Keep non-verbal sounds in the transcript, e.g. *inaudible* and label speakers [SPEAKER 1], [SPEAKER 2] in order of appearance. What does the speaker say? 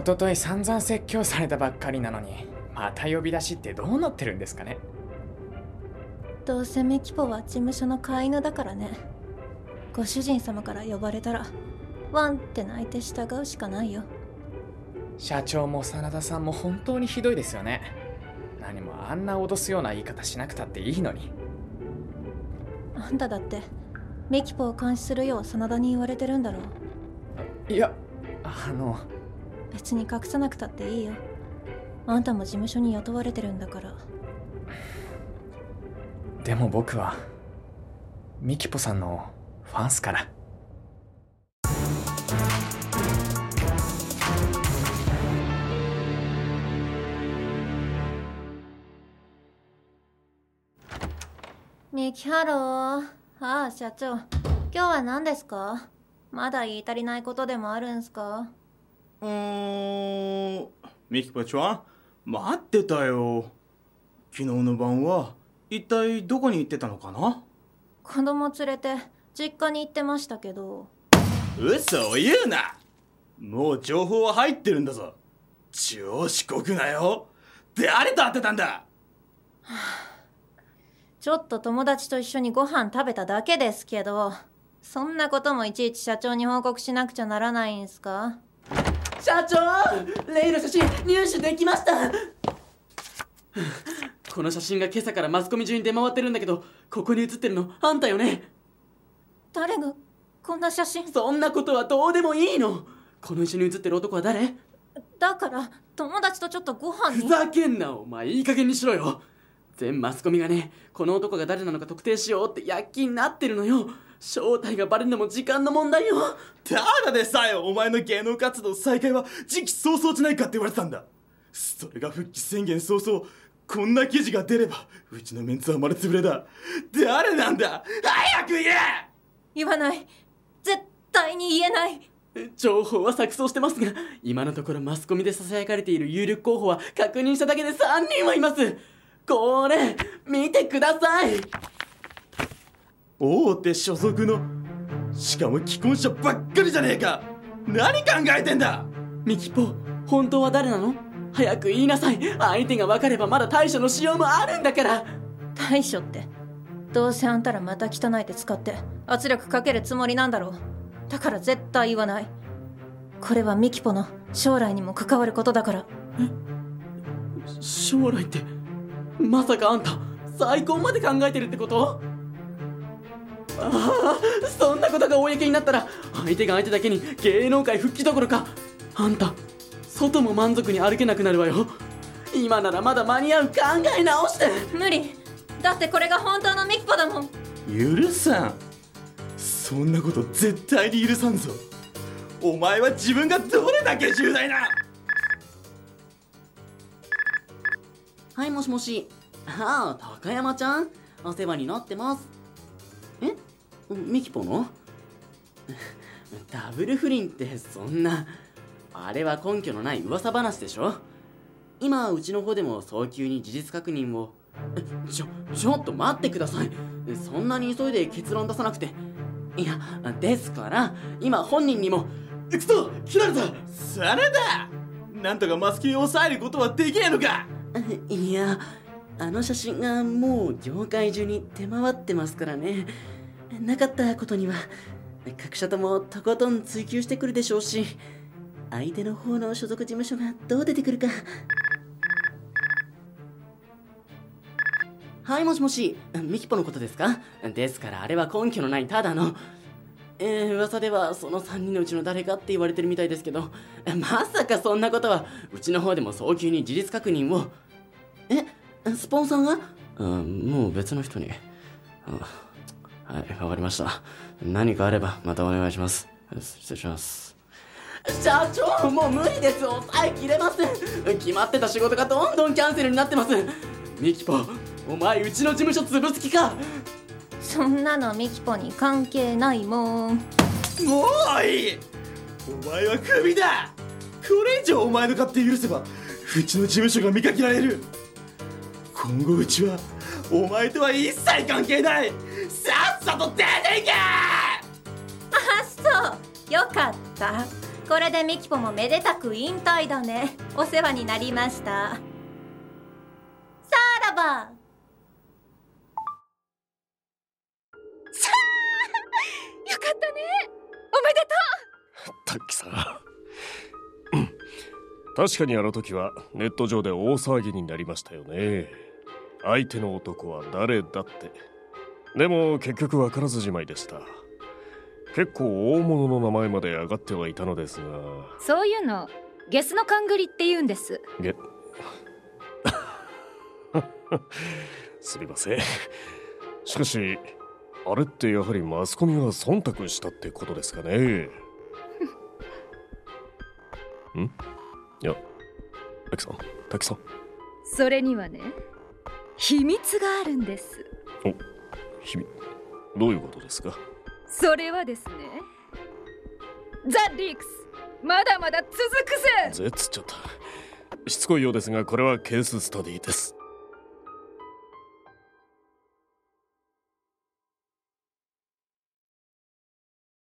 [SPEAKER 1] 一昨日散々説教されたばっかりなのにまた呼び出しってどうなってるんですかね？
[SPEAKER 2] どうせミキポは事務所の飼い犬だからね。ご主人様から呼ばれたらワンって泣いて従うしかないよ。
[SPEAKER 1] 社長も真田さんも本当にひどいですよね。何もあんな脅すような言い方しなくたっていいのに。
[SPEAKER 2] あんただってミキポを監視するよう真田に言われてるんだろ
[SPEAKER 1] う。いやあの
[SPEAKER 2] 別に隠さなくたっていいよ。あんたも事務所に雇われてるんだから。
[SPEAKER 1] でも僕はミキポさんのファンスから。
[SPEAKER 2] ミキハロー。ああ社長。今日は何ですか？まだ言い足りないことでもあるんすか？
[SPEAKER 3] うーん。ミキポちゃん待ってたよ。昨日の晩は一体どこに行ってたのかな？
[SPEAKER 2] 子供連れて実家に行ってましたけど。
[SPEAKER 3] 嘘を言うな！もう情報は入ってるんだぞ。超四国なよ。誰と会ってたんだ？*sighs*
[SPEAKER 2] ちょっと友達と一緒にご飯食べただけですけど。そんなこともいちいち社長に報告しなくちゃならないんすか？
[SPEAKER 4] 社長例の写真入手できました。この写真が今朝からマスコミ中に出回ってるんだけどここに写ってるのあんたよね？
[SPEAKER 2] 誰がこんな写真？
[SPEAKER 4] そんなことはどうでもいいの。この一緒に写ってる男は誰？
[SPEAKER 2] だから友達とちょっとご飯に？
[SPEAKER 4] ふざけんなお前。いい加減にしろよ。全マスコミがねこの男が誰なのか特定しようって躍起になってるのよ正体がバレるのも時間の問題よ。
[SPEAKER 3] ただでさえお前の芸能活動再開は時期早々じゃないかって言われてたんだ。それが復帰宣言早々こんな記事が出ればうちのメンツは丸つぶれだ。誰なんだ？早く言え！
[SPEAKER 2] 言わない。絶対に言えない。
[SPEAKER 4] 情報は錯綜してますが今のところマスコミで囁かれている有力候補は確認しただけで3人はいます。これ見てください
[SPEAKER 3] 大手所属のしかも既婚者ばっかりじゃねえか。何考えてんだ。
[SPEAKER 4] ミキポ本当は誰なの？早く言いなさい。相手が分かればまだ対処のしようもあるんだから。
[SPEAKER 2] 対処って？どうせあんたらまた汚い手使って圧力かけるつもりなんだろう。だから絶対言わない。これはミキポの将来にも関わることだから。
[SPEAKER 4] え？将来ってまさかあんた再婚まで考えてるってこと？ああそんなことが公になったら相手が相手だけに芸能界復帰どころかあんた外も満足に歩けなくなるわよ。今ならまだ間に合う考え直して。
[SPEAKER 2] 無理。だってこれが本当のミキポだもん。
[SPEAKER 3] 許さん。そんなこと絶対に許さんぞ。お前は自分がどれだけ重大な。
[SPEAKER 4] はいもしもし。ああ高山ちゃん。お世話になってます。えミキポの？ダブル不倫ってそんな。あれは根拠のない噂話でしょ？今うちの方でも早急に事実確認を。ちょちょっと待ってください。そんなに急いで結論出さなくて。いやですから今本人にも
[SPEAKER 3] くそ切られた。それだ。なんとかマスキを抑えることはできねえのか。
[SPEAKER 4] いやあの写真がもう業界中に出回ってますからねなかったことには各社ともとことん追求してくるでしょうし相手の方の所属事務所がどう出てくるか。はいもしもし。ミキポのことですか？ですからあれは根拠のないただの。えー、噂ではその3人のうちの誰かって言われてるみたいですけどまさかそんなことはうちの方でも早急に事実確認を。えスポンサーが？うんもう別の人に。はいわかりました。何かあればまたお願いします。失礼します。社長もう無理です抑えきれません。決まってた仕事がどんどんキャンセルになってます。ミキポお前うちの事務所潰す気か。
[SPEAKER 2] そんなのミキポに関係ないもん。
[SPEAKER 3] もういい。お前はクビだ。これ以上お前の勝手許せばうちの事務所が見かけられる。今後うちはお前とは一切関係ないさと出ていけ
[SPEAKER 2] あそう。よかった。これでミキポもめでたく引退だね。お世話になりました。さらば
[SPEAKER 5] さあよかったね。おめでとう。
[SPEAKER 6] タッキさん。確かにあの時はネット上で大騒ぎになりましたよね。相手の男は誰だって。でも結局分からずじまいでした。結構大物の名前まで上がってはいたのですが。
[SPEAKER 5] そういうのゲスの勘繰りって言うんです。
[SPEAKER 6] げ *laughs* すみません。しかしあれってやはりマスコミが忖度したってことですかね。*laughs* ん？いや滝さん滝さん。
[SPEAKER 5] それにはね秘密があるんです。
[SPEAKER 6] お秘密どういうことですか？
[SPEAKER 5] それはですねザ・リークスまだまだ続くぜ。
[SPEAKER 6] ぜっつっちゃったしつこいようですがこれはケーススタディです